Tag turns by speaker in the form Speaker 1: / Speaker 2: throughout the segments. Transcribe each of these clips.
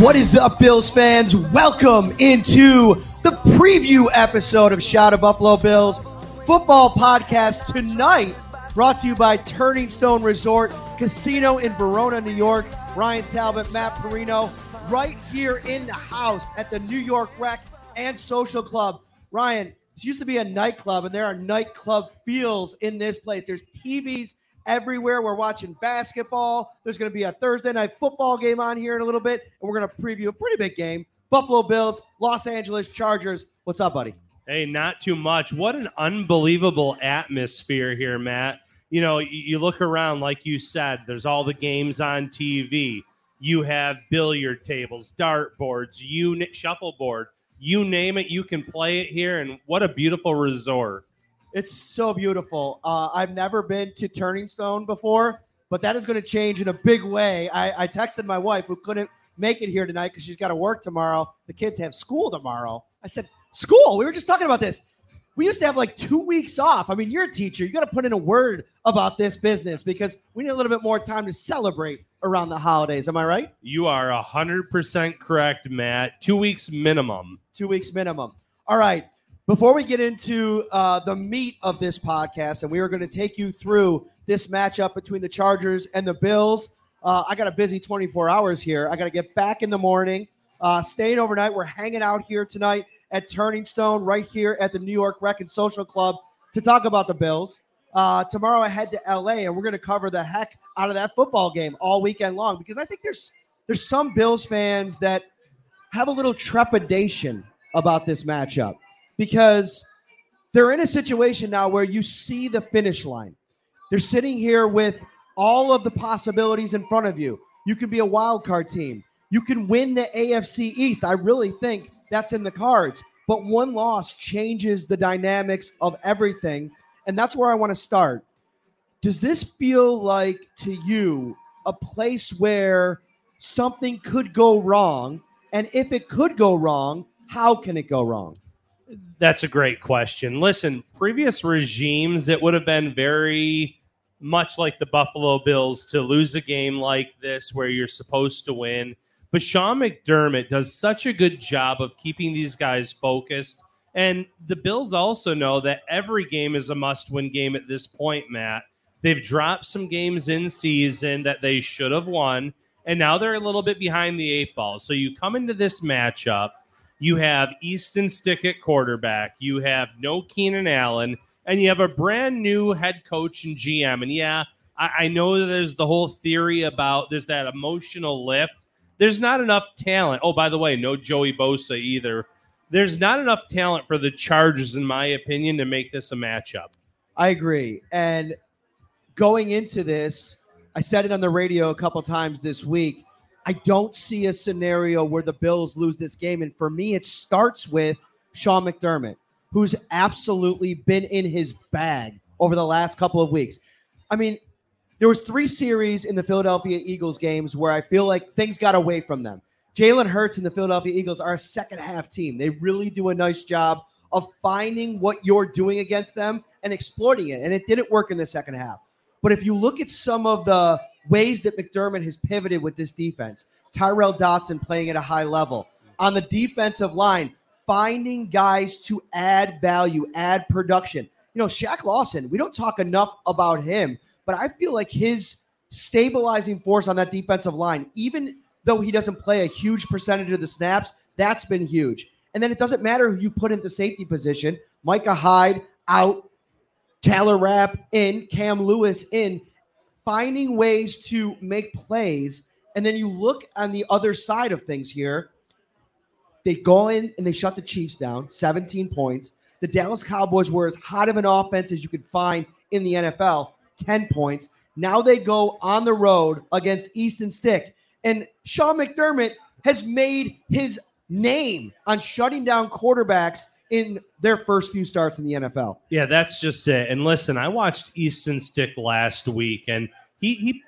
Speaker 1: What is up, Bills fans? Welcome into the preview episode of Shout of Buffalo Bills football podcast tonight, brought to you by Turning Stone Resort Casino in Verona, New York. Ryan Talbot, Matt Parrino, right here in the house at the New York Rec and Social Club. Ryan, this used to be a nightclub, and there are nightclub feels in this place. There's TVs everywhere. We're watching basketball. There's going to be a Thursday night football game on here in a little bit, and we're going to preview a pretty big game. Buffalo Bills, Los Angeles Chargers. What's up, buddy?
Speaker 2: Hey, not too much. What an unbelievable atmosphere here, Matt. You know, you, look around, like you said, there's all the games on TV. You have billiard tables, dart boards, you shuffleboard, you name it, you can play it here. And what a beautiful resort.
Speaker 1: It's so beautiful. Uh, I've never been to Turning Stone before, but that is going to change in a big way. I, I texted my wife who couldn't make it here tonight because she's got to work tomorrow. The kids have school tomorrow. I said, School? We were just talking about this. We used to have like two weeks off. I mean, you're a teacher. You got to put in a word about this business because we need a little bit more time to celebrate around the holidays. Am I right?
Speaker 2: You are 100% correct, Matt. Two weeks minimum.
Speaker 1: Two weeks minimum. All right. Before we get into uh, the meat of this podcast, and we are going to take you through this matchup between the Chargers and the Bills, uh, I got a busy 24 hours here. I got to get back in the morning, uh, staying overnight. We're hanging out here tonight at Turning Stone, right here at the New York Rec and Social Club, to talk about the Bills. Uh, tomorrow I head to LA, and we're going to cover the heck out of that football game all weekend long because I think there's there's some Bills fans that have a little trepidation about this matchup because they're in a situation now where you see the finish line. They're sitting here with all of the possibilities in front of you. You can be a wild card team. You can win the AFC East. I really think that's in the cards. But one loss changes the dynamics of everything. And that's where I want to start. Does this feel like to you a place where something could go wrong? And if it could go wrong, how can it go wrong?
Speaker 2: That's a great question. Listen, previous regimes, it would have been very much like the Buffalo Bills to lose a game like this where you're supposed to win. But Sean McDermott does such a good job of keeping these guys focused. And the Bills also know that every game is a must win game at this point, Matt. They've dropped some games in season that they should have won, and now they're a little bit behind the eight ball. So you come into this matchup, you have Easton Stick at quarterback, you have no Keenan Allen, and you have a brand new head coach and GM. And yeah, I, I know there's the whole theory about there's that emotional lift. There's not enough talent. Oh, by the way, no Joey Bosa either. There's not enough talent for the Chargers, in my opinion, to make this a matchup.
Speaker 1: I agree. And going into this, I said it on the radio a couple times this week. I don't see a scenario where the Bills lose this game. And for me, it starts with Sean McDermott, who's absolutely been in his bag over the last couple of weeks. I mean, there was three series in the Philadelphia Eagles games where I feel like things got away from them. Jalen Hurts and the Philadelphia Eagles are a second half team. They really do a nice job of finding what you're doing against them and exploiting it. And it didn't work in the second half. But if you look at some of the ways that McDermott has pivoted with this defense, Tyrel Dodson playing at a high level on the defensive line, finding guys to add value, add production. You know, Shaq Lawson, we don't talk enough about him, but I feel like his stabilizing force on that defensive line, even though he doesn't play a huge percentage of the snaps, that's been huge. And then it doesn't matter who you put into safety position. Micah Hyde out, Taylor Rapp in, Cam Lewis in, finding ways to make plays. And then you look on the other side of things here. They go in and they shut the Chiefs down, 17 points. The Dallas Cowboys were as hot of an offense as you could find in the NFL, 10 points. Now they go on the road against Easton Stick. And Sean McDermott has made his name on shutting down quarterbacks in their first few starts in the NFL.
Speaker 2: Yeah, that's just it. And listen, I watched Easton Stick last week, and he he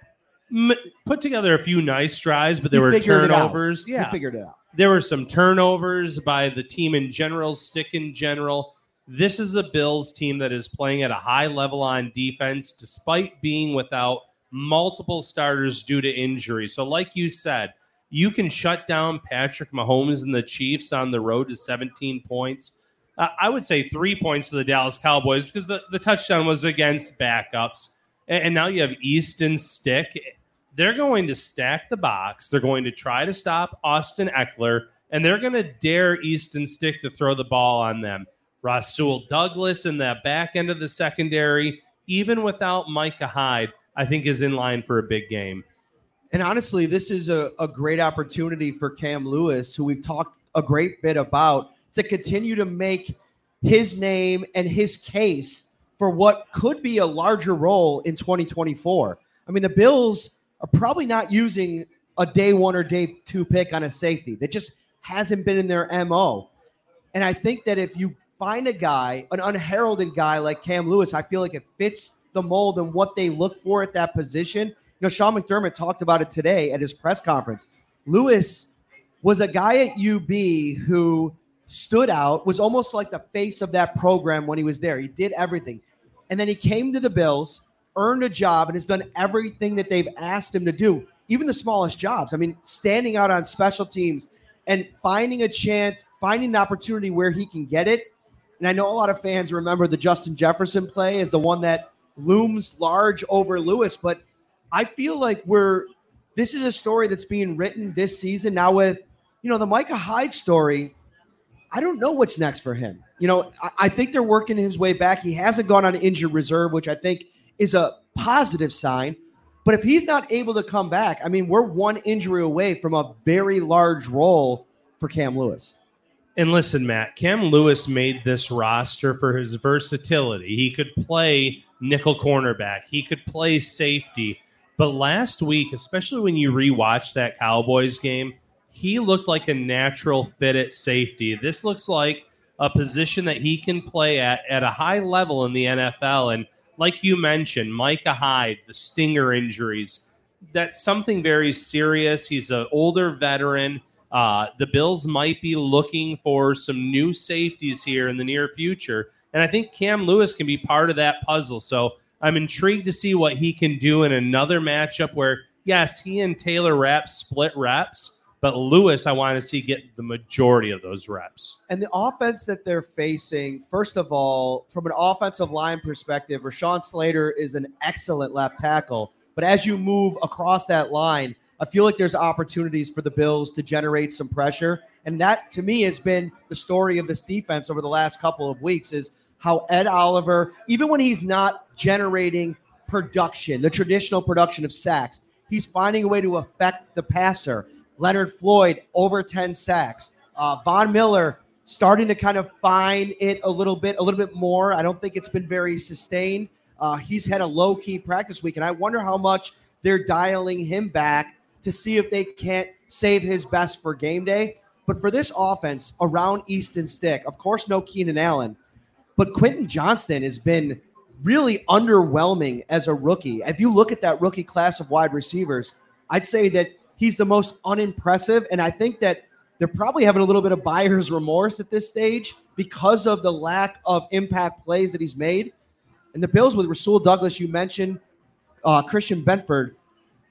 Speaker 2: m- put together a few nice drives, but there
Speaker 1: He
Speaker 2: were
Speaker 1: figured it out.
Speaker 2: turnovers.
Speaker 1: He
Speaker 2: Yeah,
Speaker 1: figured it out.
Speaker 2: there were some turnovers by the team in general, Stick in general. This is a Bills team that is playing at a high level on defense, despite being without multiple starters due to injury. So, like you said, you can shut down Patrick Mahomes and the Chiefs on the road to 17 points. Uh, I would say three points to the Dallas Cowboys because the, the touchdown was against backups. And, and now you have Easton Stick. They're going to stack the box. They're going to try to stop Austin Ekeler, and they're going to dare Easton Stick to throw the ball on them. Rasul Douglas in that back end of the secondary, even without Micah Hyde, I think is in line for a big game.
Speaker 1: And honestly, this is a, a great opportunity for Cam Lewis, who we've talked a great bit about, to continue to make his name and his case for what could be a larger role in 2024. I mean, the Bills are probably not using a day one or day two pick on a safety. That just hasn't been in their MO. And I think that if you find a guy, an unheralded guy like Cam Lewis, I feel like it fits the mold and what they look for at that position. You know, Sean McDermott talked about it today at his press conference. Lewis was a guy at UB who stood out, was almost like the face of that program when he was there. He did everything. And then he came to the Bills, earned a job, and has done everything that they've asked him to do, even the smallest jobs. I mean, standing out on special teams and finding a chance, finding an opportunity where he can get it. And I know a lot of fans remember the Justin Jefferson play as the one that looms large over Lewis, but I feel like we're this is a story that's being written this season now with you know the Micah Hyde story. I don't know what's next for him. You know, I, I think they're working his way back. He hasn't gone on injured reserve, which I think is a positive sign. But if he's not able to come back, I mean, we're one injury away from a very large role for Cam Lewis.
Speaker 2: And listen, Matt, Cam Lewis made this roster for his versatility. He could play nickel cornerback, he could play safety. But last week, especially when you rewatch that Cowboys game, he looked like a natural fit at safety. This looks like a position that he can play at at a high level in the NFL. And like you mentioned, Micah Hyde, the stinger injuries, that's something very serious. He's an older veteran. Uh, the Bills might be looking for some new safeties here in the near future. And I think Cam Lewis can be part of that puzzle. So I'm intrigued to see what he can do in another matchup where, yes, he and Taylor Rapp split reps, but Lewis, I want to see get the majority of those reps.
Speaker 1: And the offense that they're facing, first of all, from an offensive line perspective, Rashawn Slater is an excellent left tackle. But as you move across that line, I feel like there's opportunities for the Bills to generate some pressure. And that to me has been the story of this defense over the last couple of weeks is how Ed Oliver, even when he's not generating production, the traditional production of sacks, he's finding a way to affect the passer. Leonard Floyd over 10 sacks. Uh, Von Miller starting to kind of find it a little bit, a little bit more. I don't think it's been very sustained. Uh, he's had a low key practice week, and I wonder how much they're dialing him back to see if they can't save his best for game day. But for this offense around Easton Stick, of course, no Keenan Allen, but Quentin Johnston has been really underwhelming as a rookie. If you look at that rookie class of wide receivers, I'd say that he's the most unimpressive. And I think that they're probably having a little bit of buyer's remorse at this stage because of the lack of impact plays that he's made. And the Bills with Rasul Douglas, you mentioned uh, Christian Benford.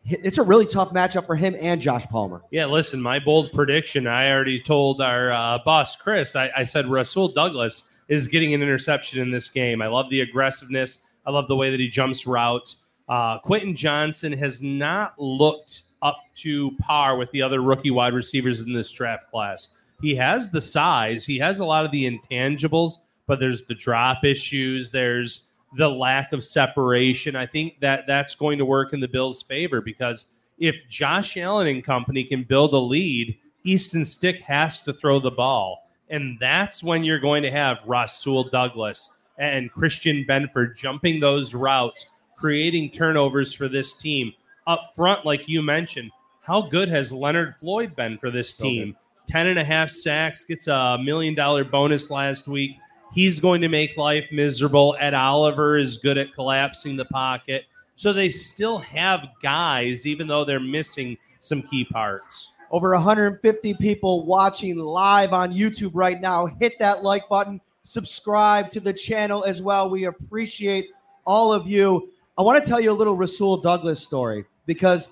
Speaker 1: It's a really tough matchup for him and Josh Palmer.
Speaker 2: Yeah, listen, my bold prediction, I already told our uh, boss, Chris, I, I said Rasul Douglas is getting an interception in this game. I love the aggressiveness. I love the way that he jumps routes. Uh, Quentin Johnston has not looked up to par with the other rookie wide receivers in this draft class. He has the size, he has a lot of the intangibles, but there's the drop issues, there's the lack of separation. I think that that's going to work in the Bills' favor because if Josh Allen and company can build a lead, Easton Stick has to throw the ball. And that's when you're going to have Rasul Douglas and Christian Benford jumping those routes, creating turnovers for this team. Up front, like you mentioned, how good has Leonard Floyd been for this team? Ten and a half sacks, gets a million dollar bonus last week. He's going to make life miserable. Ed Oliver is good at collapsing the pocket. So they still have guys, even though they're missing some key parts.
Speaker 1: Over 150 people watching live on YouTube right now. Hit that like button, subscribe to the channel as well. We appreciate all of you. I want to tell you a little Rasul Douglas story because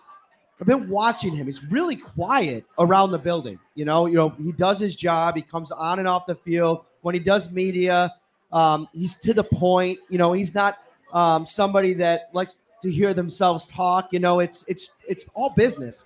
Speaker 1: I've been watching him. He's really quiet around the building. You know, you know, he does his job. He comes on and off the field. When he does media, um, he's to the point. You know, he's not um, somebody that likes to hear themselves talk. You know, it's it's it's all business.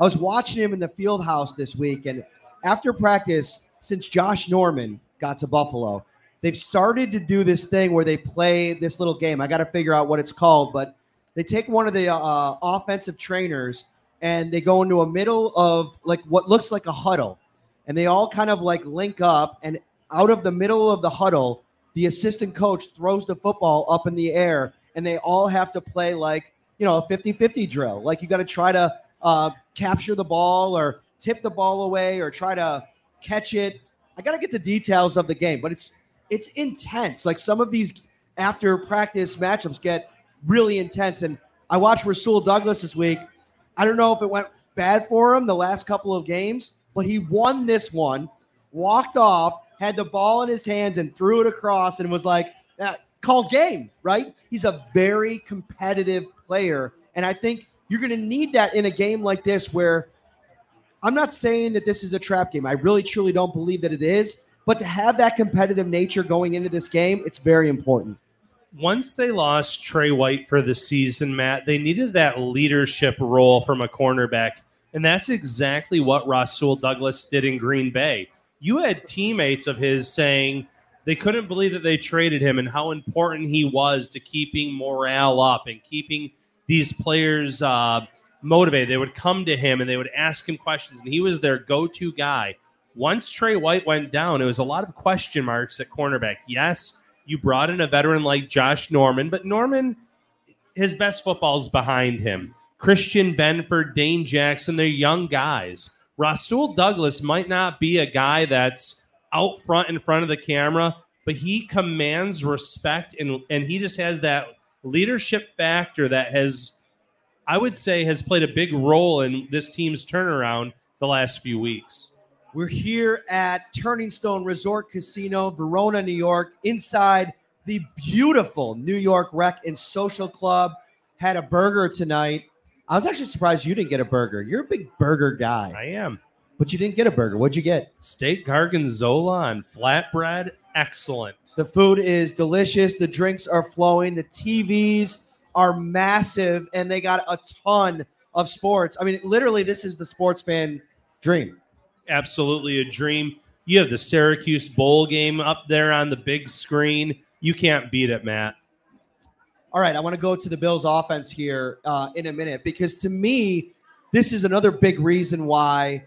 Speaker 1: I was watching him in the field house this week, and after practice, since Josh Norman got to Buffalo, they've started to do this thing where they play this little game. I got to figure out what it's called, but they take one of the uh, offensive trainers and they go into a middle of like what looks like a huddle, and they all kind of like link up, and out of the middle of the huddle, the assistant coach throws the football up in the air, and they all have to play like you know a 50-50 drill. Like you got to try to uh, capture the ball or tip the ball away or try to catch it. I got to get the details of the game, but it's it's intense. Like some of these after practice matchups get really intense. And I watched Rasul Douglas this week. I don't know if it went bad for him the last couple of games, but he won this one, walked off, had the ball in his hands, and threw it across, and was like, that called game, right? He's a very competitive player. And I think you're going to need that in a game like this where I'm not saying that this is a trap game. I really truly don't believe that it is. But to have that competitive nature going into this game, it's very important.
Speaker 2: Once they lost Tre White for the season, Matt, they needed that leadership role from a cornerback. And that's exactly what Rasul Douglas did in Green Bay. You had teammates of his saying they couldn't believe that they traded him and how important he was to keeping morale up and keeping these players uh, motivated. They would come to him and they would ask him questions, and he was their go to guy. Once Tre White went down, it was a lot of question marks at cornerback. Yes, you brought in a veteran like Josh Norman, but Norman, his best football's behind him. Christian Benford, Dane Jackson, they're young guys. Rasul Douglas might not be a guy that's out front in front of the camera, but he commands respect and, and he just has that leadership factor that has, I would say, has played a big role in this team's turnaround the last few weeks.
Speaker 1: We're here at Turning Stone Resort Casino, Verona, New York, inside the beautiful New York Rec and Social Club. Had a burger tonight. I was actually surprised you didn't get a burger. You're a big burger guy.
Speaker 2: I am.
Speaker 1: But you didn't get a burger. What'd you get?
Speaker 2: Steak gargonzola on flatbread. Excellent.
Speaker 1: The food is delicious. The drinks are flowing. The TVs are massive, and they got a ton of sports. I mean, literally, this is the sports fan dream
Speaker 2: absolutely a dream. You have the Syracuse bowl game up there on the big screen. You can't beat it, Matt.
Speaker 1: All right, I want to go to the Bills' offense here uh, in a minute because to me, this is another big reason why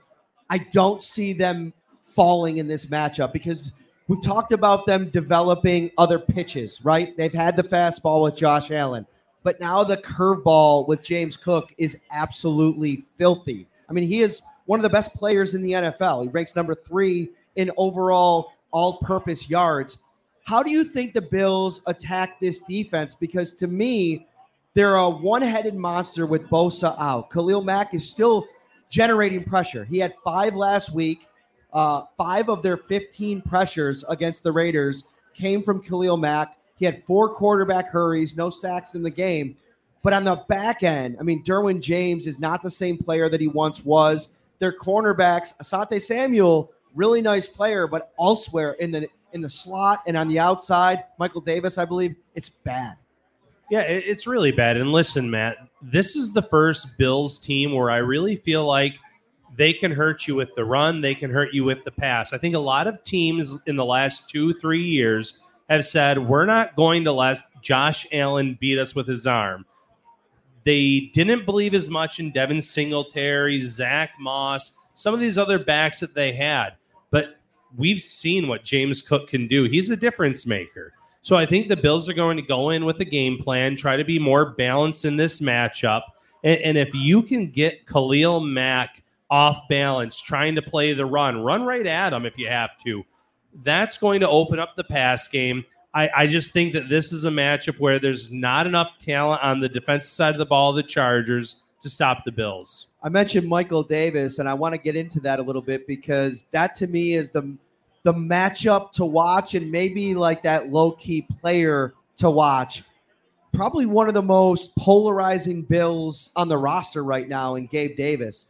Speaker 1: I don't see them falling in this matchup because we've talked about them developing other pitches, right? They've had the fastball with Josh Allen, but now the curveball with James Cook is absolutely filthy. I mean, he is one of the best players in the NFL. He ranks number three in overall all purpose yards. How do you think the Bills attack this defense? Because to me, they're a one headed monster with Bosa out. Khalil Mack is still generating pressure. He had five last week. Uh, five of their 15 pressures against the Raiders came from Khalil Mack. He had four quarterback hurries, no sacks in the game. But on the back end, I mean, Derwin James is not the same player that he once was their cornerbacks. Asante Samuel, really nice player, but elsewhere in the in the slot and on the outside, Michael Davis, I believe, it's bad.
Speaker 2: Yeah, it's really bad. And listen, Matt, this is the first Bills team where I really feel like they can hurt you with the run, they can hurt you with the pass. I think a lot of teams in the last two, three years have said, we're not going to let Josh Allen beat us with his arm. They didn't believe as much in Devin Singletary, Zach Moss, some of these other backs that they had. But we've seen what James Cook can do. He's a difference maker. So I think the Bills are going to go in with a game plan, try to be more balanced in this matchup. And, and if you can get Khalil Mack off balance, trying to play the run, run right at him if you have to. That's going to open up the pass game. I, I just think that this is a matchup where there's not enough talent on the defensive side of the ball the Chargers to stop the Bills.
Speaker 1: I mentioned Michael Davis, and I want to get into that a little bit because that to me is the the matchup to watch, and maybe like that low key player to watch. Probably one of the most polarizing Bills on the roster right now in Gabe Davis.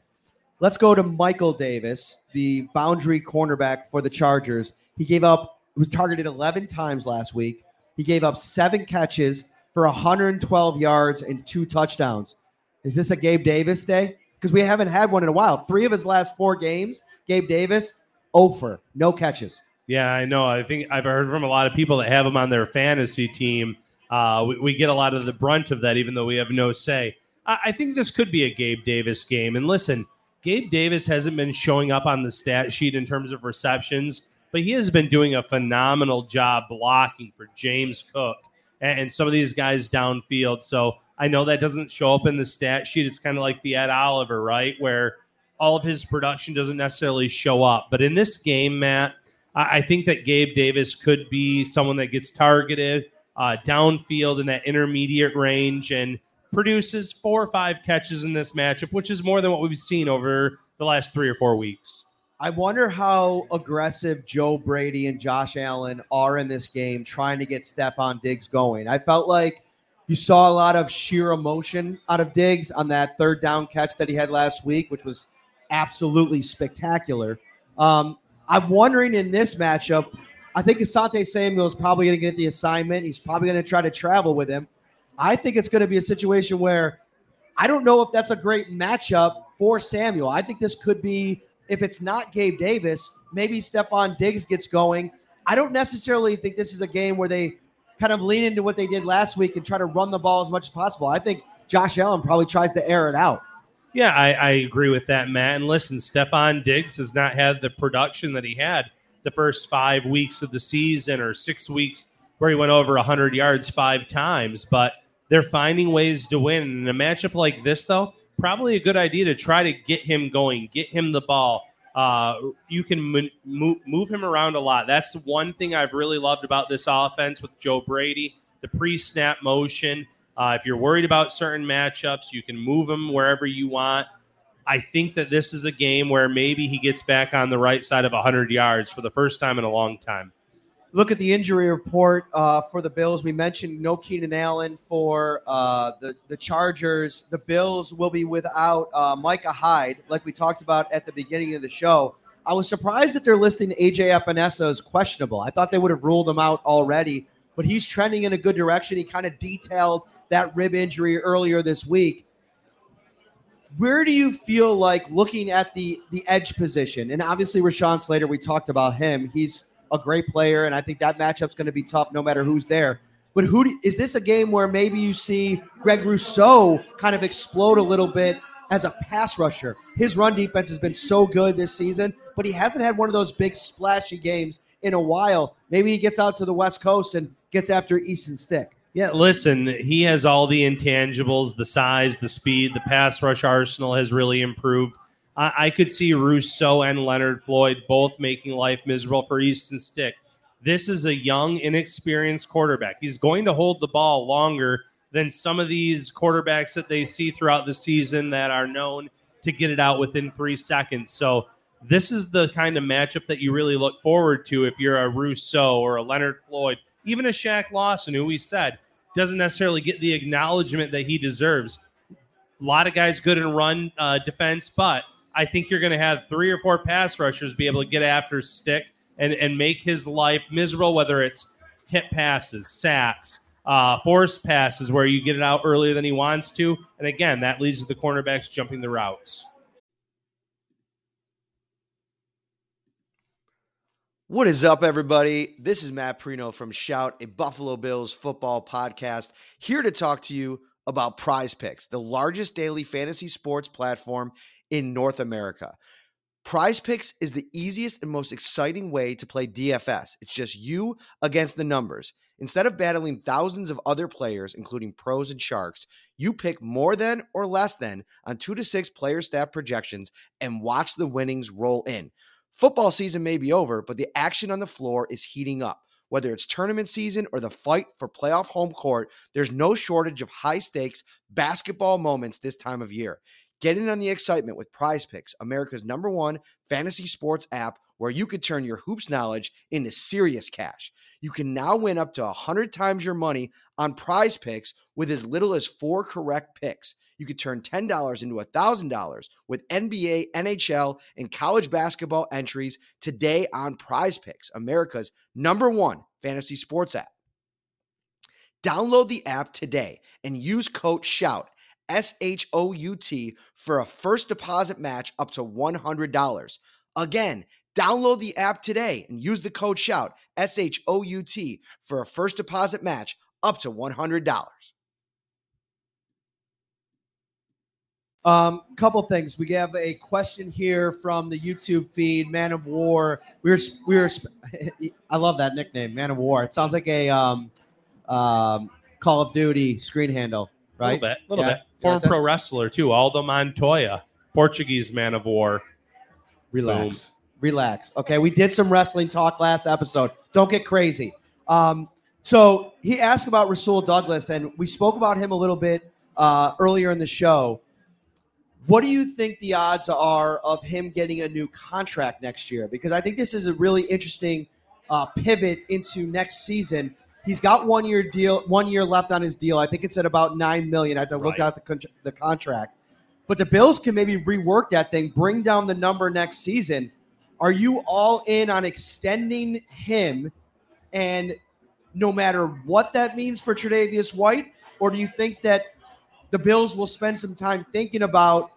Speaker 1: Let's go to Michael Davis, the boundary cornerback for the Chargers. He gave up, was targeted 11 times last week. He gave up seven catches for 112 yards and two touchdowns. Is this a Gabe Davis day? Because we haven't had one in a while. Three of his last four games, Gabe Davis, over, no catches.
Speaker 2: Yeah, I know. I think I've heard from a lot of people that have him on their fantasy team. Uh, we, we, get a lot of the brunt of that, even though we have no say. I, I think this could be a Gabe Davis game. And listen, Gabe Davis hasn't been showing up on the stat sheet in terms of receptions, but he has been doing a phenomenal job blocking for James Cook and, some of these guys downfield. So I know that doesn't show up in the stat sheet. It's kind of like the Ed Oliver, right? Where all of his production doesn't necessarily show up. But in this game, Matt, I, I think that Gabe Davis could be someone that gets targeted uh, downfield in that intermediate range and produces four or five catches in this matchup, which is more than what we've seen over the last three or four weeks.
Speaker 1: I wonder how aggressive Joe Brady and Josh Allen are in this game trying to get Stefon Diggs going. I felt like you saw a lot of sheer emotion out of Diggs on that third down catch that he had last week, which was absolutely spectacular. Um, I'm wondering in this matchup, I think Asante Samuel is probably going to get the assignment. He's probably going to try to travel with him. I think it's going to be a situation where I don't know if that's a great matchup for Samuel. I think this could be, if it's not Gabe Davis, maybe Stefon Diggs gets going. I don't necessarily think this is a game where they kind of lean into what they did last week and try to run the ball as much as possible. I think Josh Allen probably tries to air it out.
Speaker 2: Yeah, I, I agree with that, Matt. And listen, Stefon Diggs has not had the production that he had the first five weeks of the season or six weeks where he went over 100 yards five times. But – they're finding ways to win. In a matchup like this, though, probably a good idea to try to get him going, get him the ball. Uh, you can move, move him around a lot. That's one thing I've really loved about this offense with Joe Brady the pre snap motion. Uh, if you're worried about certain matchups, you can move him wherever you want. I think that this is a game where maybe he gets back on the right side of 100 yards for the first time in a long time
Speaker 1: look at the injury report uh, for the Bills. We mentioned no Keenan Allen for uh, the the Chargers. The Bills will be without uh, Micah Hyde, like we talked about at the beginning of the show. I was surprised that they're listing AJ Epenesa as questionable. I thought they would have ruled him out already, but he's trending in a good direction. He kind of detailed that rib injury earlier this week. Where do you feel like looking at the the edge position? And obviously, Rashawn Slater, we talked about him. He's a great player, and I think that matchup's going to be tough no matter who's there. But who do, is this a game where maybe you see Greg Rousseau kind of explode a little bit as a pass rusher? His run defense has been so good this season, but he hasn't had one of those big splashy games in a while. Maybe he gets out to the West Coast and gets after Easton Stick.
Speaker 2: Yeah, listen, he has all the intangibles, the size, the speed, the pass rush arsenal has really improved. I, I could see Rousseau and Leonard Floyd both making life miserable for Easton Stick. This is a young, inexperienced quarterback. He's going to hold the ball longer than some of these quarterbacks that they see throughout the season that are known to get it out within three seconds. So, this is the kind of matchup that you really look forward to if you're a Rousseau or a Leonard Floyd, even a Shaq Lawson, who we said doesn't necessarily get the acknowledgement that he deserves. A lot of guys good in run uh, defense, but I think you're going to have three or four pass rushers be able to get after Stick and, and make his life miserable, whether it's tip passes, sacks, uh, forced passes where you get it out earlier than he wants to. And again, that leads to the cornerbacks jumping the routes.
Speaker 3: What is up, everybody? This is Matt Parrino from Shout, a Buffalo Bills football podcast, here to talk to you about Prize Picks, the largest daily fantasy sports platform in North America. Prize Picks is the easiest and most exciting way to play DFS. It's just you against the numbers. Instead of battling thousands of other players, including pros and sharks, you pick more than or less than on two to six player stat projections and watch the winnings roll in. Football season may be over, but the action on the floor is heating up. Whether it's tournament season or the fight for playoff home court, there's no shortage of high stakes basketball moments this time of year. Get in on the excitement with Prize Picks, America's number one fantasy sports app, where you could turn your hoops knowledge into serious cash. You can now win up to 100 times your money on prize picks with as little as four correct picks. You could turn $10 into $1,000 with NBA, NHL, and college basketball entries today on prize picks, America's number one fantasy sports app. Download the app today and use code SHOUT, S H O U T, for a first deposit match up to $100. Again, Download the app today and use the code SHOUT, S H O U T, for a first deposit match up to $100.
Speaker 1: Um, couple things. We have a question here from the YouTube feed. Man of War. We were we were. I love that nickname, Man of War. It sounds like a um, um, Call of Duty screen handle, right?
Speaker 2: A little bit, a little
Speaker 1: Yeah.
Speaker 2: bit. Former pro wrestler too, Aldo Montoya, Portuguese man of war.
Speaker 1: Relax. Relax. Okay, we did some wrestling talk last episode. Don't get crazy. Um, so he asked about Rasul Douglas, and we spoke about him a little bit uh, earlier in the show. What do you think the odds are of him getting a new contract next year? Because I think this is a really interesting uh, pivot into next season. He's got one year deal, one year left on his deal. I think it's at about nine million. I have to look
Speaker 2: Right.
Speaker 1: out the con- the contract. But the Bills can maybe rework that thing, bring down the number next season. Are you all in on extending him? And no matter what that means for Tre'Davious White, or do you think that the Bills will spend some time thinking about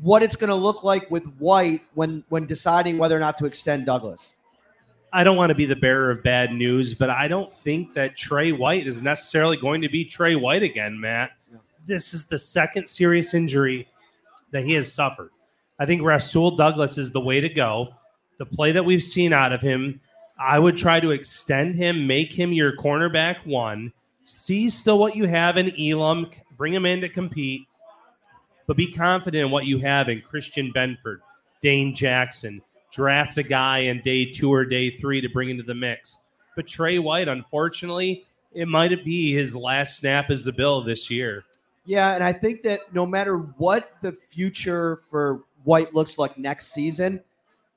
Speaker 1: what it's going to look like with White when when deciding whether or not to extend Douglas?
Speaker 2: I don't want to be the bearer of bad news, but I don't think that Tre White is necessarily going to be Tre White again, Matt. This is the second serious injury that he has suffered. I think Rasul Douglas is the way to go. The play that we've seen out of him, I would try to extend him, make him your cornerback one, see still what you have in Elam, bring him in to compete, but be confident in what you have in Christian Benford, Dane Jackson. Draft a guy in day two or day three to bring into the mix. But Tre White, unfortunately, it might be his last snap as the Bill this year.
Speaker 1: Yeah, and I think that no matter what the future for White looks like next season,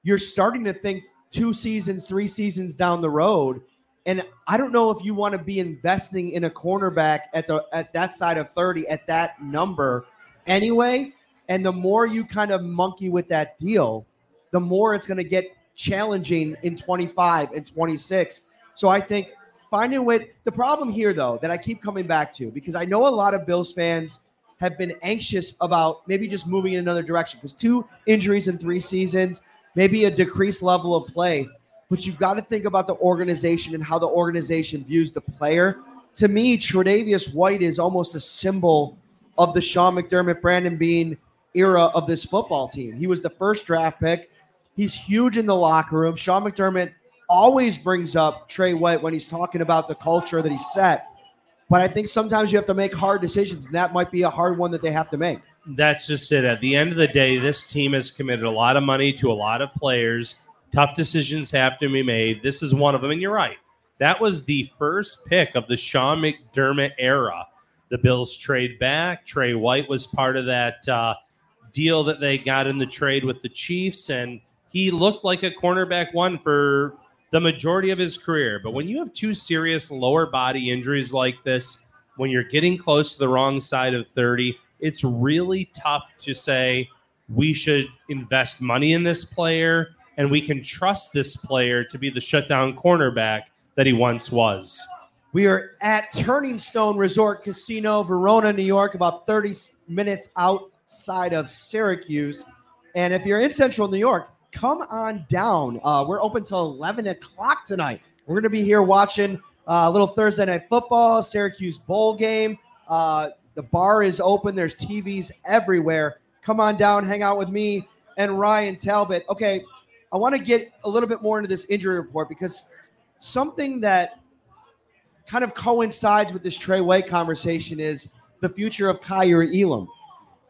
Speaker 1: you're starting to think two seasons, three seasons down the road. And I don't know if you want to be investing in a cornerback at the at that side of 30 at that number anyway. And the more you kind of monkey with that deal, the more it's going to get challenging in 25 and 26. So I think finding way. The problem here, though, that I keep coming back to, because I know a lot of Bills fans have been anxious about maybe just moving in another direction because two injuries in three seasons, maybe a decreased level of play. But you've got to think about the organization and how the organization views the player. To me, Tre'Davious White is almost a symbol of the Sean McDermott, Brandon Beane era of this football team. He was the first draft pick. He's huge in the locker room. Sean McDermott always brings up Tre White when he's talking about the culture that he set. But I think sometimes you have to make hard decisions, and that might be a hard one that they have to make.
Speaker 2: That's just it. At the end of the day, this team has committed a lot of money to a lot of players. Tough decisions have to be made. This is one of them. And you're right. That was the first pick of the Sean McDermott era. The Bills trade back. Tre White was part of that uh, deal that they got in the trade with the Chiefs, and he looked like a cornerback one for the majority of his career. But when you have two serious lower body injuries like this, when you're getting close to the wrong side of 30, it's really tough to say we should invest money in this player and we can trust this player to be the shutdown cornerback that he once was.
Speaker 1: We are at Turning Stone Resort Casino, Verona, New York, about 30 minutes outside of Syracuse. And if you're in Central New York, come on down. Uh, we're open till 11 o'clock tonight. We're going to be here watching uh, a little Thursday night football, Syracuse bowl game. Uh, the bar is open. There's TVs everywhere. Come on down, hang out with me and Ryan Talbot. Okay, I want to get a little bit more into this injury report because something that kind of coincides with this Tre White conversation is the future of Kaiir Elam.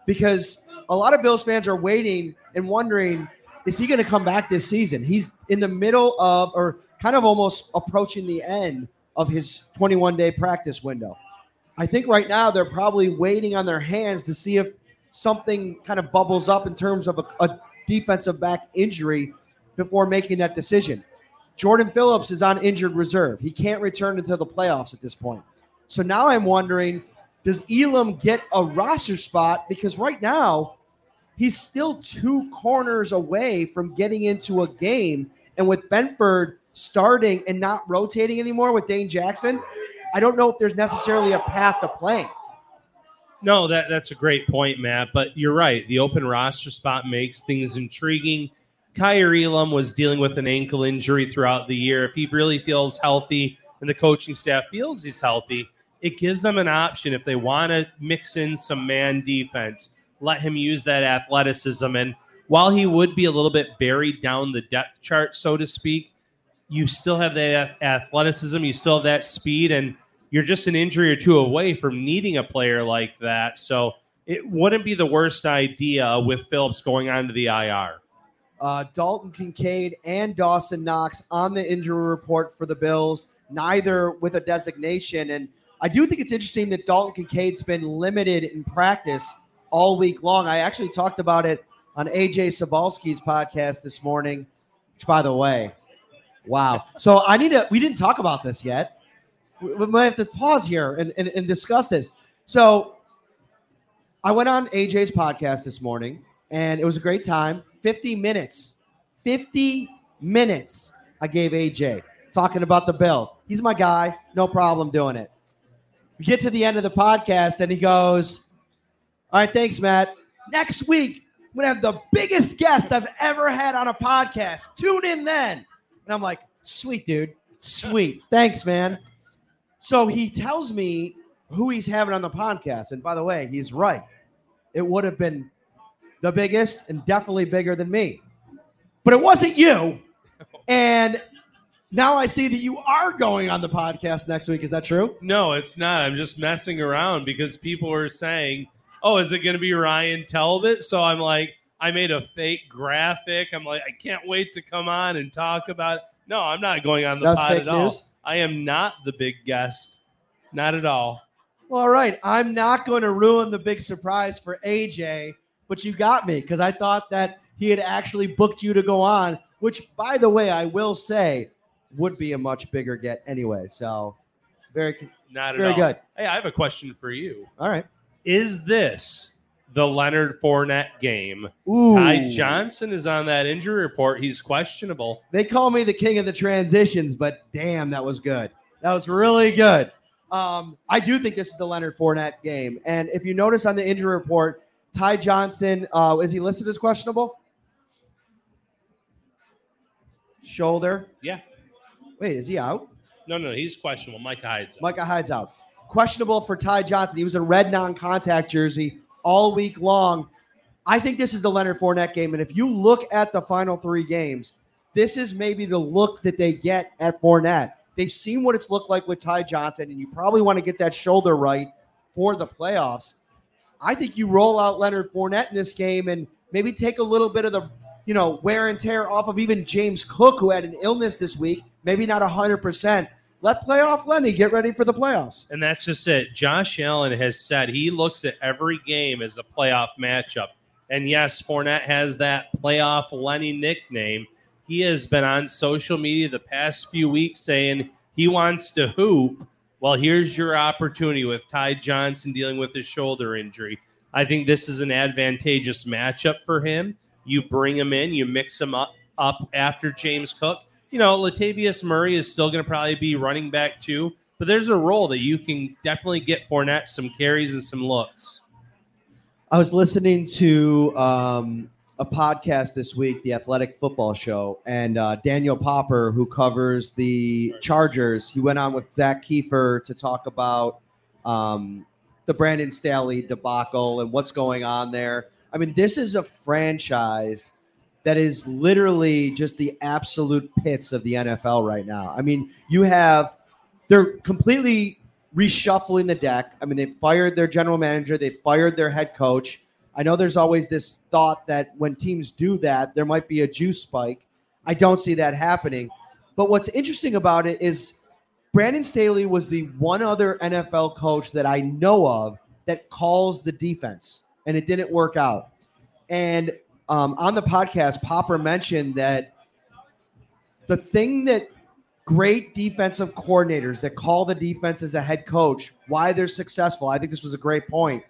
Speaker 1: Because a lot of Bills fans are waiting and wondering, is he going to come back this season? He's in the middle of, or kind of almost approaching the end of his 21 day practice window. I think right now they're probably waiting on their hands to see if something kind of bubbles up in terms of a, a defensive back injury before making that decision. Jordan Phillips is on injured reserve. He can't return until the playoffs at this point. So now I'm wondering does Elam get a roster spot? Because right now, he's still two corners away from getting into a game. And with Benford starting and not rotating anymore with Dane Jackson, I don't know if there's necessarily a path to playing.
Speaker 2: No, that that's a great point, Matt. But you're right. The open roster spot makes things intriguing. Kaiir Elam was dealing with an ankle injury throughout the year. If he really feels healthy and the coaching staff feels he's healthy, it gives them an option if they want to mix in some man defense. Let him use that athleticism. And while he would be a little bit buried down the depth chart, so to speak, you still have that athleticism, you still have that speed, and you're just an injury or two away from needing a player like that. So it wouldn't be the worst idea with Phillips going on to the IR.
Speaker 1: Uh, Dalton Kincaid and Dawson Knox on the injury report for the Bills, neither with a designation. And I do think it's interesting that Dalton Kincaid's been limited in practice all week long. I actually talked about it on AJ Sabalski's podcast this morning, which, by the way, wow. So I need to, we didn't talk about this yet we might have to pause here and, and, and discuss this. So I went on AJ's podcast this morning and it was a great time. 50 minutes. 50 minutes I gave AJ talking about the Bills. He's my guy. No problem doing it. We get to the end of the podcast and he goes, All right, thanks, Matt. Next week, going to have the biggest guest I've ever had on a podcast. Tune in then. And I'm like, Sweet, dude. Sweet. Thanks, man. So he tells me who he's having on the podcast. And by the way, he's right. It would have been the biggest and definitely bigger than me. But it wasn't you. And now I see that you are going on the podcast next week. Is that true?
Speaker 2: No, it's not. I'm just messing around because people are saying, oh, is it going to be Ryan Talbot? So I'm like, I made a fake graphic. I'm like, I can't wait to come on and talk about it. No, I'm not going on the
Speaker 1: That's
Speaker 2: pod at all. I am not the big guest. Not at all.
Speaker 1: Well, all right. I'm not going to ruin the big surprise for AJ, but you got me because I thought that he had actually booked you to go on, which, by the way, I will say would be a much bigger get anyway. So, very,
Speaker 2: Not at
Speaker 1: Very
Speaker 2: all.
Speaker 1: good.
Speaker 2: Hey, I have a question for you.
Speaker 1: all right.
Speaker 2: Is this the Leonard Fournette game?
Speaker 1: Ooh.
Speaker 2: Ty Johnson is on that injury report. He's questionable.
Speaker 1: They call me the king of the transitions, but damn, that was good. That was really good. Um, I do think this is the Leonard Fournette game. And if you notice on the injury report, Ty Johnson, uh, is he listed as questionable? Shoulder.
Speaker 2: Yeah.
Speaker 1: Wait, is he out?
Speaker 2: No, no, he's questionable. Micah Hyde's. out.
Speaker 1: Micah Hyde's out. Questionable for Ty Johnson. He was a red non-contact jersey all week long. I think this is the Leonard Fournette game. And if you look at the final three games, this is maybe the look that they get at Fournette. They've seen what it's looked like with Ty Johnson, and you probably want to get that shoulder right for the playoffs. I think you roll out Leonard Fournette in this game and maybe take a little bit of the, you know, wear and tear off of even James Cook, who had an illness this week, maybe not 100%. Let playoff Lenny get ready for the playoffs.
Speaker 2: And that's just it. Josh Allen has said he looks at every game as a playoff matchup. And yes, Fournette has that playoff Lenny nickname. He has been on social media the past few weeks saying he wants to hoop. Well, here's your opportunity with Ty Johnson dealing with his shoulder injury. I think this is an advantageous matchup for him. You bring him in, you mix him up, up after James Cook. You know, Latavius Murray is still going to probably be running back too, but there's a role that you can definitely get Fournette some carries and some looks.
Speaker 1: I was listening to um, a podcast this week, the Athletic Football Show, and uh, Daniel Popper, who covers the Chargers, he went on with Zach Kiefer to talk about um, the Brandon Staley debacle and what's going on there. I mean, this is a franchise that is literally just the absolute pits of the NFL right now. I mean, you have they're completely reshuffling the deck. I mean, they fired their general manager, they fired their head coach. I know there's always this thought that when teams do that, there might be a juice spike. I don't see that happening. But what's interesting about it is Brandon Staley was the one other NFL coach that I know of that calls the defense, and it didn't work out. And um, on the podcast, Popper mentioned that the thing that great defensive coordinators that call the defense as a head coach, why they're successful, I think this was a great point,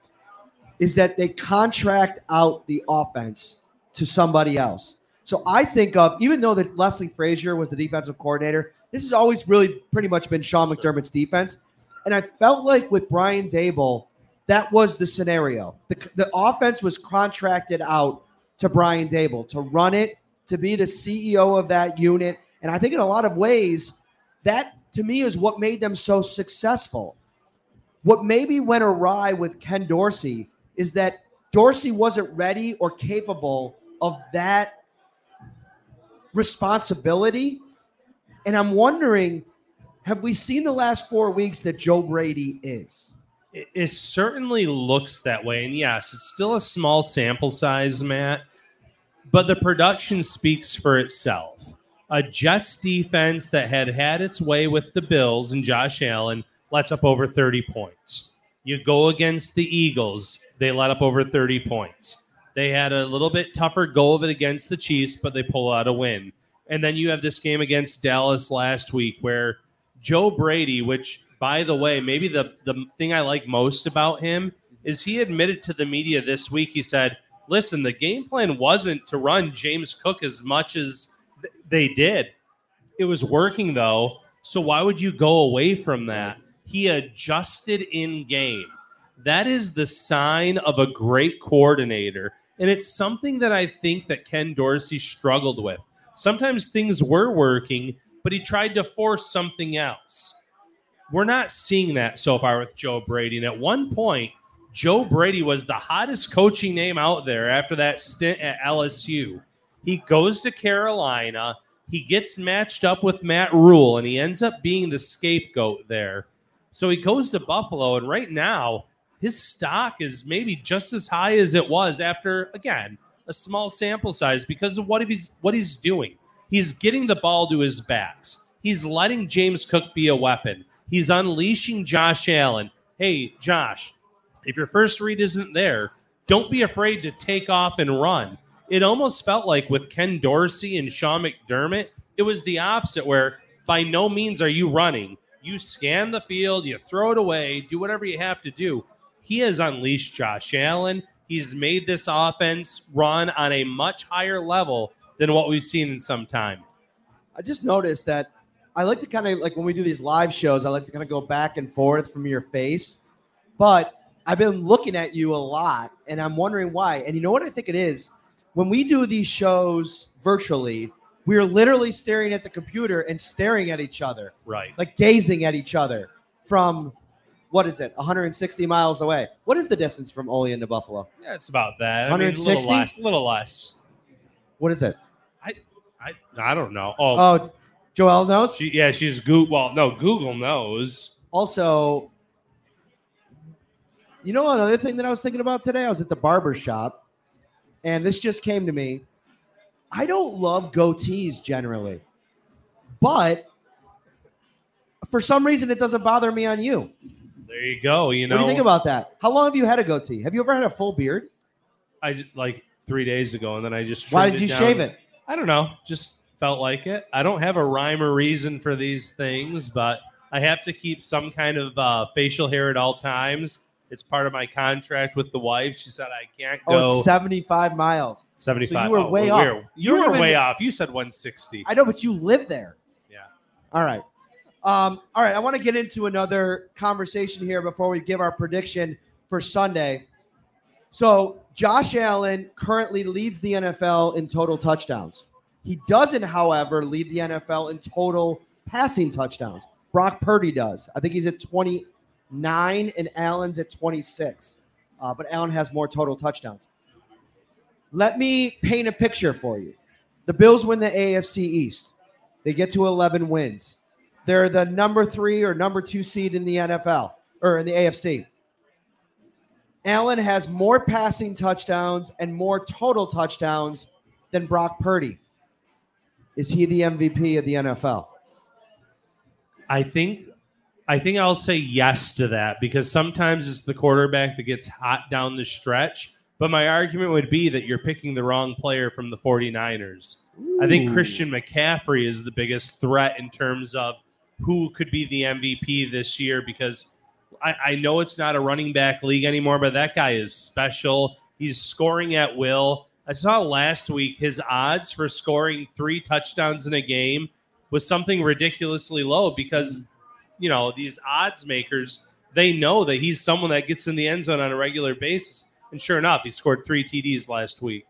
Speaker 1: is that they contract out the offense to somebody else. So I think of, even though that Leslie Frazier was the defensive coordinator, this has always really pretty much been Sean McDermott's defense. And I felt like with Brian Daboll, that was the scenario. The, the offense was contracted out to Brian Daboll to run it, to be the CEO of that unit. And I think in a lot of ways, that to me is what made them so successful. What maybe went awry with Ken Dorsey is that Dorsey wasn't ready or capable of that responsibility. And I'm wondering have we seen the last four weeks that Joe Brady is?
Speaker 2: It, it certainly looks that way. And yes, it's still a small sample size, Matt, but the production speaks for itself. A Jets defense that had had its way with the Bills and Josh Allen lets up over 30 points. You go against the Eagles, they let up over 30 points. They had a little bit tougher goal of it against the Chiefs, but they pull out a win. And then you have this game against Dallas last week where Joe Brady, which by the way, maybe the the thing I like most about him is he admitted to the media this week. He said, "Listen, the game plan wasn't to run James Cook as much as th- they did. It was working though. So why would you go away from that? He adjusted in game. That is the sign of a great coordinator, and it's something that I think that Ken Dorsey struggled with. Sometimes things were working, but he tried to force something else." We're not seeing that so far with Joe Brady. And at one point, Joe Brady was the hottest coaching name out there after that stint at LSU. He goes to Carolina. He gets matched up with Matt Rhule, and he ends up being the scapegoat there. So he goes to Buffalo, and right now, his stock is maybe just as high as it was after, again, a small sample size because of what he's what he's doing. He's getting the ball to his backs. He's letting James Cook be a weapon. He's unleashing Josh Allen. Hey, Josh, if your first read isn't there, don't be afraid to take off and run. It almost felt like with Ken Dorsey and Sean McDermott, it was the opposite, where by no means are you running. You scan the field, you throw it away, do whatever you have to do. He has unleashed Josh Allen. He's made this offense run on a much higher level than what we've seen in some time.
Speaker 1: I just noticed that I like to kind of like when we do these live shows, I like to kind of go back and forth from your face. But I've been looking at you a lot and I'm wondering why. And you know what I think it is? When we do these shows virtually, we are literally staring at the computer and staring at each other,
Speaker 2: Right.
Speaker 1: like gazing at each other from what is it, 160 miles away? What is the distance from Olean to Buffalo?
Speaker 2: Yeah, it's about that. I mean, a
Speaker 1: 160?
Speaker 2: little less. little less.
Speaker 1: What is it?
Speaker 2: I, I don't know. Oh,
Speaker 1: Oh, Joel knows.
Speaker 2: she, yeah, she's Google. Well, no, Google knows.
Speaker 1: Also, you know another thing that I was thinking about today? I was at the barber shop, and this just came to me. I don't love goatees generally, but for some reason it doesn't bother me on you.
Speaker 2: There you go. You know,
Speaker 1: what do you think about that? How long have you had a goatee? Have you ever had a full beard?
Speaker 2: I like three days ago, and then I just
Speaker 1: Why did you
Speaker 2: down.
Speaker 1: shave it?
Speaker 2: I don't know. Just felt like it. I don't have a rhyme or reason for these things, but I have to keep some kind of uh, facial hair at all times. It's part of my contract with the wife. She said I can't
Speaker 1: Oh,
Speaker 2: go
Speaker 1: it's 75 miles.
Speaker 2: 75.
Speaker 1: so you were
Speaker 2: Oh,
Speaker 1: way off. You
Speaker 2: were way off. You said 160.
Speaker 1: I know, but you live there.
Speaker 2: Yeah.
Speaker 1: All right. Um, all right. I want to get into another conversation here before we give our prediction for Sunday. So, Josh Allen currently leads the NFL in total touchdowns. He doesn't, however, lead the NFL in total passing touchdowns. Brock Purdy does. I think he's at 29 and Allen's at 26. Uh, but Allen has more total touchdowns. Let me paint a picture for you. The Bills win the AFC East. They get to 11 wins. They're the number three or number two seed in the NFL or in the AFC. Allen has more passing touchdowns and more total touchdowns than Brock Purdy. Is he the MVP of the NFL?
Speaker 2: I think I think I'll say yes to that because sometimes it's the quarterback that gets hot down the stretch. But my argument would be that you're picking the wrong player from the 49ers. I think Christian McCaffrey is the biggest threat in terms of who could be the MVP this year because I, I know it's not a running back league anymore, but that guy is special. He's scoring at will. I saw last week his odds for scoring three touchdowns in a game was something ridiculously low because you know these odds makers they know that he's someone that gets in the end zone on a regular basis and sure enough he scored three tds last week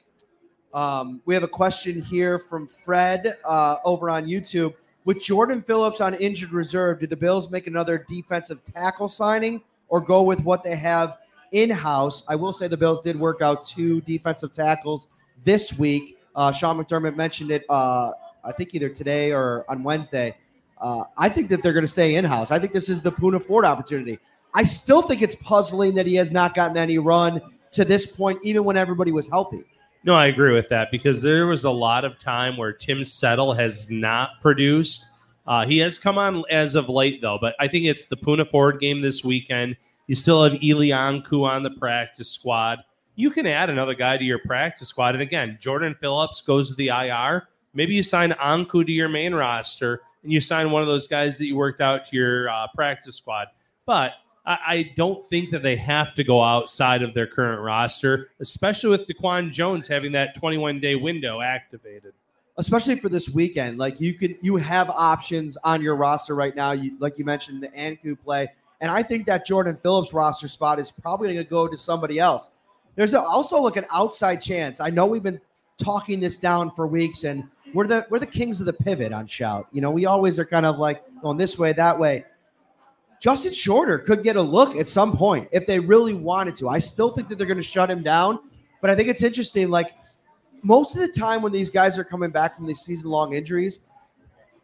Speaker 1: Um, we have a question here from Fred uh, over on YouTube. With Jordan Phillips on injured reserve, did the Bills make another defensive tackle signing or go with what they have in house? I will say the Bills did work out two defensive tackles this week. Uh, Sean McDermott mentioned it, uh, I think either today or on Wednesday. Uh, I think that they're going to stay in house. I think this is the Poona Ford opportunity. I still think it's puzzling that he has not gotten any run to this point, even when everybody was healthy.
Speaker 2: No, I agree with that because there was a lot of time where Tim Settle has not produced. Uh, he has come on as of late, though, but I think it's the Poona Ford game this weekend. You still have Eli Ankou on the practice squad. You can add another guy to your practice squad. And again, Jordan Phillips goes to the IR. Maybe you sign Ankou to your main roster and you sign one of those guys that you worked out to your uh, practice squad. But I, I don't think that they have to go outside of their current roster, especially with Daquan Jones having that 21 day window activated.
Speaker 1: especially for this weekend. Like you can you have options on your roster right now. You like you mentioned the Ankou play, and I think that Jordan Phillips roster spot is probably going to go to somebody else. There's a, also like an outside chance. I know we've been talking this down for weeks, and we're the we're the kings of the pivot on shout. You know, we always are kind of like going this way, that way. Justin Shorter could get a look at some point if they really wanted to. I still think that they're going to shut him down, but I think it's interesting. Like most of the time when these guys are coming back from these season long injuries,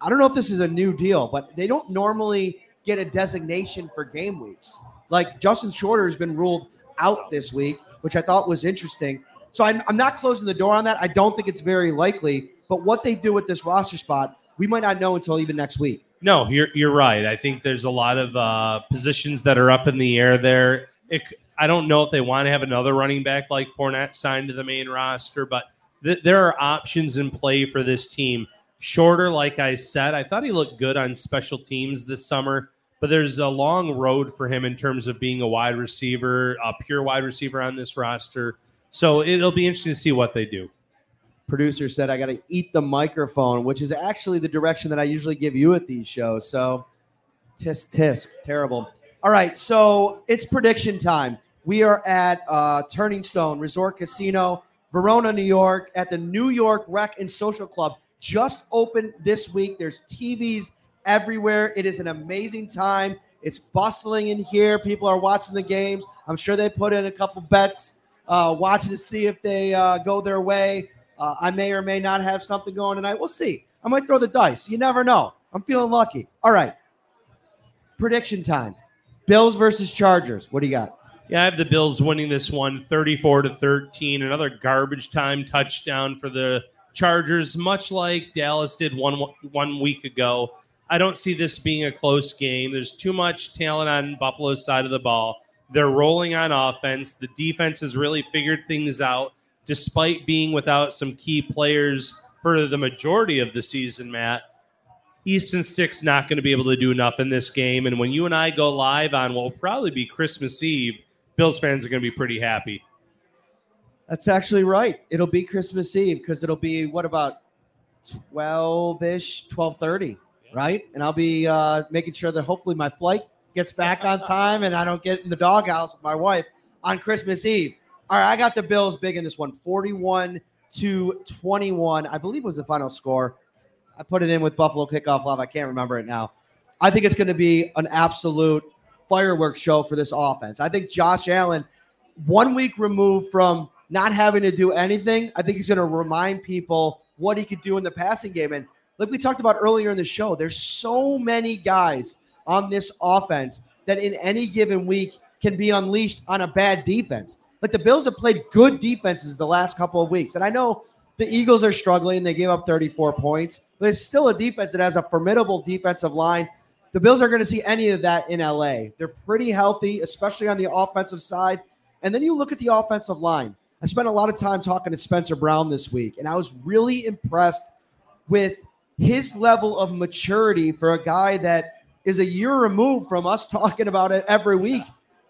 Speaker 1: I don't know if this is a new deal, but they don't normally get a designation for game weeks. Like Justin Shorter has been ruled out this week, which I thought was interesting. So I'm, I'm not closing the door on that. I don't think it's very likely, but what they do with this roster spot, we might not know until even next week.
Speaker 2: No, you're you're right. I think there's a lot of uh, positions that are up in the air there. It, I don't know if they want to have another running back like Fournette signed to the main roster, but th- there are options in play for this team. Shorter, like I said, I thought he looked good on special teams this summer, but there's a long road for him in terms of being a wide receiver, a pure wide receiver on this roster. So it'll be interesting to see what they do.
Speaker 1: Producer said I got to eat the microphone, which is actually the direction that I usually give you at these shows. So tisk tisk, terrible. All right, so it's prediction time. We are at uh, Turning Stone Resort Casino, Verona, New York, at the New York Rec and Social Club. Just opened this week. There's TVs everywhere. It is an amazing time. It's bustling in here. People are watching the games. I'm sure they put in a couple bets, uh, watching to see if they uh, go their way. Uh, I may or may not have something going tonight. We'll see. I might throw the dice. You never know. I'm feeling lucky. All right. Prediction time. Bills versus Chargers. What do you got?
Speaker 2: Yeah, I have the Bills winning this one 34 to 13. Another garbage time touchdown for the Chargers, much like Dallas did one one week ago. I don't see this being a close game. There's too much talent on Buffalo's side of the ball. They're rolling on offense. The defense has really figured things out despite being without some key players for the majority of the season, Matt. Easton Stick's not going to be able to do enough in this game. And when you and I go live on what will probably be Christmas Eve, Bills fans are going to be pretty happy.
Speaker 1: That's actually right. It'll be Christmas Eve because it'll be what about 12-ish, 12:30, right? And I'll be uh, making sure that hopefully my flight gets back on time and I don't get in the doghouse with my wife on Christmas Eve. All right, I got the Bills big in this one, 41 to 21. I believe was the final score. I put it in with Buffalo Kickoff love. I can't remember it now. I think it's going to be an absolute fireworks show for this offense. I think Josh Allen, one week removed from not having to do anything, I think he's going to remind people what he could do in the passing game. And like we talked about earlier in the show, there's so many guys on this offense that in any given week can be unleashed on a bad defense. Like the Bills have played good defenses the last couple of weeks. And I know the Eagles are struggling. They gave up 34 points, but it's still a defense that has a formidable defensive line. The Bills are going to see any of that in LA. They're pretty healthy, especially on the offensive side. And then you look at the offensive line. I spent a lot of time talking to Spencer Brown this week, and I was really impressed with his level of maturity for a guy that is a year removed from us talking about it every week.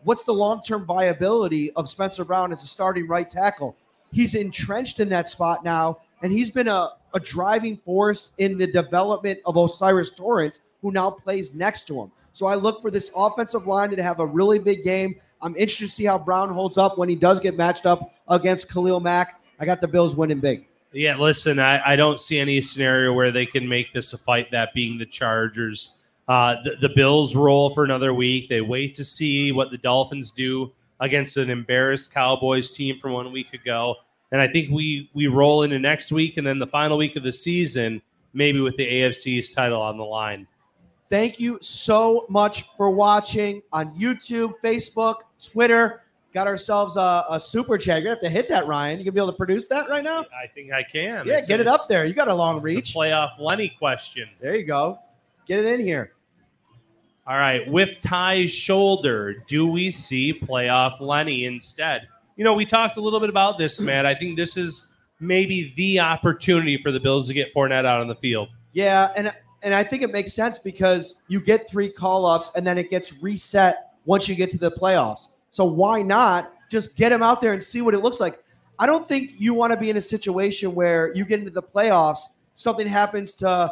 Speaker 1: What's the long term viability of Spencer Brown as a starting right tackle? He's entrenched in that spot now, and he's been a, a driving force in the development of O'Cyrus Torrence, who now plays next to him. So I look for this offensive line to have a really big game. I'm interested to see how Brown holds up when he does get matched up against Khalil Mack. I got the Bills winning big.
Speaker 2: Yeah, listen, I, I don't see any scenario where they can make this a fight, that being the Chargers. Uh, the, the Bills roll for another week. They wait to see what the Dolphins do against an embarrassed Cowboys team from one week ago. And I think we we roll into next week and then the final week of the season, maybe with the AFC's title on the line.
Speaker 1: Thank you so much for watching on YouTube, Facebook, Twitter. Got ourselves a, a super chat. You're gonna have to hit that, Ryan. You gonna be able to produce that right now?
Speaker 2: I think I can.
Speaker 1: Yeah,
Speaker 2: It's-
Speaker 1: get it up there. You got a long
Speaker 2: it's a
Speaker 1: reach.
Speaker 2: playoff Lenny question.
Speaker 1: There you go. Get it in here.
Speaker 2: All right, with Ty's shoulder, do we see playoff Lenny instead? You know, we talked a little bit about this, man. I think this is maybe the opportunity for the Bills to get Fournette out on the field.
Speaker 1: Yeah, and and I think it makes sense because you get three call ups and then it gets reset once you get to the playoffs. So why not just get him out there and see what it looks like? I don't think you want to be in a situation where you get into the playoffs, something happens to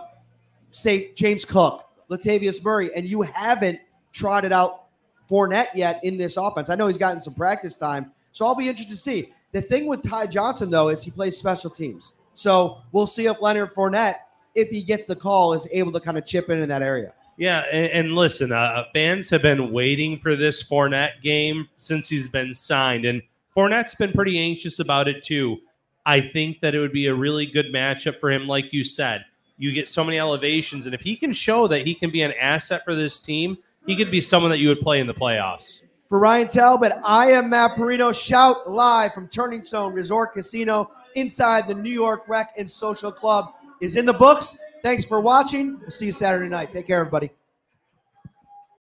Speaker 1: say James Cook, Latavius Murray, and you haven't trotted out Fournette yet in this offense. I know he's gotten some practice time, so I'll be interested to see. The thing with Ty Johnson though is he plays special teams, so we'll see if Leonard Fournette, if he gets the call, is able to kind of chip in in that area.
Speaker 2: Yeah, and, and listen, uh, fans have been waiting for this Fournette game since he's been signed, and Fournette's been pretty anxious about it too. I think that it would be a really good matchup for him, like you said. You get so many elevations, and if he can show that he can be an asset for this team, he could be someone that you would play in the playoffs.
Speaker 1: For Ryan Talbot, I am Matt Parrino. Shout live from Turning Stone Resort Casino inside the New York Rec and Social Club is in the books. Thanks for watching. We'll see you Saturday night. Take care, everybody.